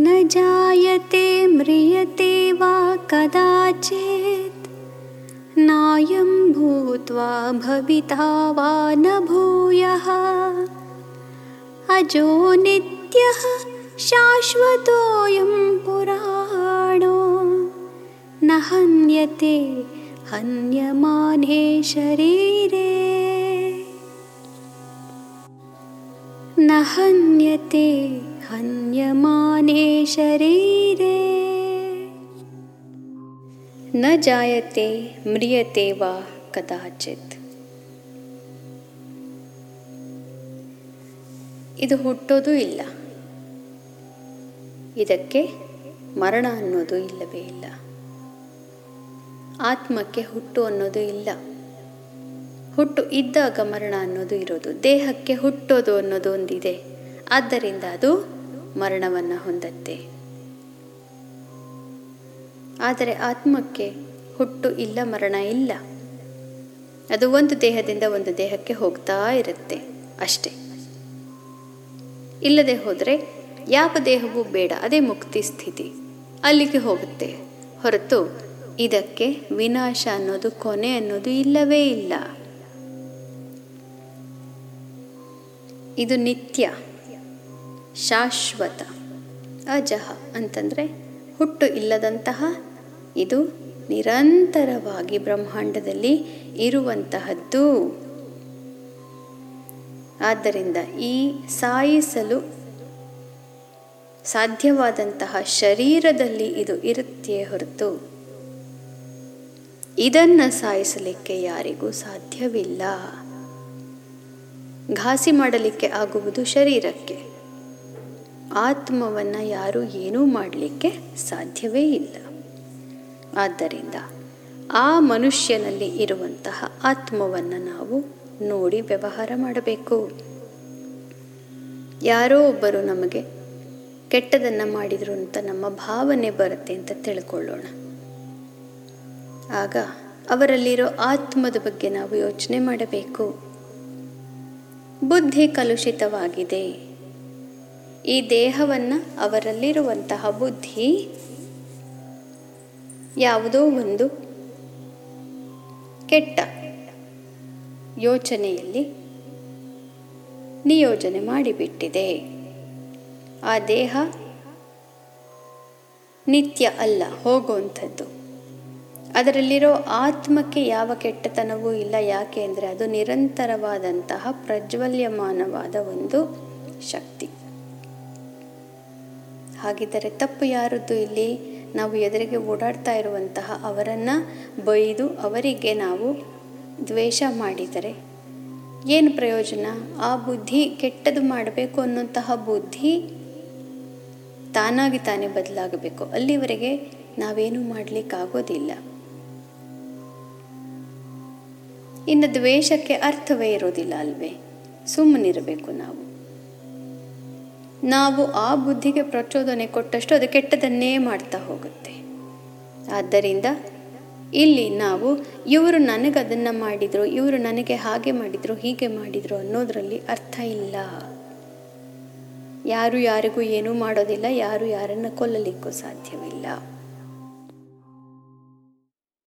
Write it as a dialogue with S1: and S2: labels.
S1: न जायते म्रियते वा कदाचित्। नायं भूत्वा भविता वा न भूयः। अजो नित्यः शाश्वतोऽयं पुराणो। न हन्यते हन्यमाने शरीरे। न हन्यते शरीरे न जायते म्रियते वा ಕದಾಚಿತ್ ಇದು ಹುಟ್ಟೋದು ಇಲ್ಲ ಇದಕ್ಕೆ ಮರಣ ಅನ್ನೋದು ಇಲ್ಲವೇ ಇಲ್ಲ ಆತ್ಮಕ್ಕೆ ಹುಟ್ಟು ಅನ್ನೋದು ಇಲ್ಲ ಹುಟ್ಟು ಇದ್ದಾಗ ಮರಣ ಅನ್ನೋದು ಇರೋದು ದೇಹಕ್ಕೆ ಹುಟ್ಟೋದು ಅನ್ನೋದು ಒಂದಿದೆ ಆದ್ದರಿಂದ ಅದು ಮರಣವನ್ನು ಹೊಂದತ್ತೆ. ಆದರೆ ಆತ್ಮಕ್ಕೆ ಹುಟ್ಟು ಇಲ್ಲ, ಮರಣ ಇಲ್ಲ. ಅದು ಒಂದು ದೇಹದಿಂದ ಒಂದು ದೇಹಕ್ಕೆ ಹೋಗ್ತಾ ಇರುತ್ತೆ ಅಷ್ಟೇ. ಇಲ್ಲದೆ ಹೋದರೆ ಯಾವ ದೇಹವೂ ಬೇಡ, ಅದೇ ಮುಕ್ತಿ ಸ್ಥಿತಿ. ಅಲ್ಲಿಗೆ ಹೋಗುತ್ತೆ. ಹೊರತು ಇದಕ್ಕೆ ವಿನಾಶ ಅನ್ನೋದು, ಕೊನೆ ಅನ್ನೋದು ಇಲ್ಲವೇ ಇಲ್ಲ. ಇದು ನಿತ್ಯ. ಶಾಶ್ವತ. ಅಜಹ ಅಂತಂದರೆ ಹುಟ್ಟು ಇಲ್ಲದಂತಹ, ಇದು ನಿರಂತರವಾಗಿ ಬ್ರಹ್ಮಾಂಡದಲ್ಲಿ ಇರುವಂತಹದ್ದು. ಆದ್ದರಿಂದ ಈ ಸಾಯಿಸಲು ಸಾಧ್ಯವಾದಂತಹ ಶರೀರದಲ್ಲಿ ಇದು ಇರುತ್ತೆ ಹೊರತು, ಇದನ್ನು ಸಾಯಿಸಲಿಕ್ಕೆ ಯಾರಿಗೂ ಸಾಧ್ಯವಿಲ್ಲ. ಘಾಸಿ ಮಾಡಲಿಕ್ಕೆ ಆಗುವುದು ಶರೀರಕ್ಕೆ. ಆತ್ಮವನ್ನು ಯಾರೂ ಏನೂ ಮಾಡಲಿಕ್ಕೆ ಸಾಧ್ಯವೇ ಇಲ್ಲ. ಆದ್ದರಿಂದ ಆ ಮನುಷ್ಯನಲ್ಲಿ ಇರುವಂತಹ ಆತ್ಮವನ್ನು ನಾವು ನೋಡಿ ವ್ಯವಹಾರ ಮಾಡಬೇಕು. ಯಾರೋ ಒಬ್ಬರು ನಮಗೆ ಕೆಟ್ಟದನ್ನು ಮಾಡಿದರು ಅಂತ ನಮ್ಮ ಭಾವನೆ ಬರುತ್ತೆ ಅಂತ ತಿಳ್ಕೊಳ್ಳೋಣ. ಆಗ ಅವರಲ್ಲಿರೋ ಆತ್ಮದ ಬಗ್ಗೆ ನಾವು ಯೋಚನೆ ಮಾಡಬೇಕು. ಬುದ್ಧಿ ಕಲುಷಿತವಾಗಿದೆ. ಈ ದೇಹವನ್ನು ಅವರಲ್ಲಿರುವಂತಹ ಬುದ್ಧಿ ಯಾವುದೋ ಒಂದು ಕೆಟ್ಟ ಯೋಚನೆಯಲ್ಲಿ ನಿಯೋಜನೆ ಮಾಡಿಬಿಟ್ಟಿದೆ. ಆ ದೇಹ ನಿತ್ಯ ಅಲ್ಲ, ಹೋಗುವಂಥದ್ದು. ಅದರಲ್ಲಿರೋ ಆತ್ಮಕ್ಕೆ ಯಾವ ಕೆಟ್ಟತನವೂ ಇಲ್ಲ. ಯಾಕೆ ಅಂದರೆ ಅದು ನಿರಂತರವಾದಂತಹ ಪ್ರಜ್ವಲ್ಯಮಾನವಾದ ಒಂದು ಶಕ್ತಿ. ಹಾಗಿದ್ದರೆ ತಪ್ಪು ಯಾರದ್ದು ಇಲ್ಲಿ? ನಾವು ಎದುರಿಗೆ ಓಡಾಡ್ತಾ ಇರುವಂತಹ ಅವರನ್ನು ಬೈದು ಅವರಿಗೆ ನಾವು ದ್ವೇಷ ಮಾಡಿದರೆ ಏನು ಪ್ರಯೋಜನ? ಆ ಬುದ್ಧಿ ಕೆಟ್ಟದು ಮಾಡಬೇಕು ಅನ್ನುವಂತಹ ಬುದ್ಧಿ ತಾನಾಗಿ ತಾನೇ ಬದಲಾಗಬೇಕು. ಅಲ್ಲಿವರೆಗೆ ನಾವೇನು ಮಾಡಲಿಕ್ಕಾಗೋದಿಲ್ಲ. ಇನ್ನು ದ್ವೇಷಕ್ಕೆ ಅರ್ಥವೇ ಇರೋದಿಲ್ಲ ಅಲ್ವೇ? ಸುಮ್ಮನಿರಬೇಕು ನಾವು. ನಾವು ಆ ಬುದ್ಧಿಗೆ ಪ್ರಚೋದನೆ ಕೊಟ್ಟಷ್ಟು ಅದು ಕೆಟ್ಟದನ್ನೇ ಮಾಡ್ತಾ ಹೋಗುತ್ತೆ. ಆದ್ದರಿಂದ ಇಲ್ಲಿ ನಾವು ಇವರು ನನಗೆ ಅದನ್ನು ಮಾಡಿದರು, ಇವರು ನನಗೆ ಹಾಗೆ ಮಾಡಿದರು, ಹೀಗೆ ಮಾಡಿದರು ಅನ್ನೋದರಲ್ಲಿ ಅರ್ಥ ಇಲ್ಲ. ಯಾರು ಯಾರಿಗೂ ಏನೂ ಮಾಡೋದಿಲ್ಲ, ಯಾರು ಯಾರನ್ನು ಕೊಲ್ಲಲಿಕ್ಕೂ ಸಾಧ್ಯವಿಲ್ಲ.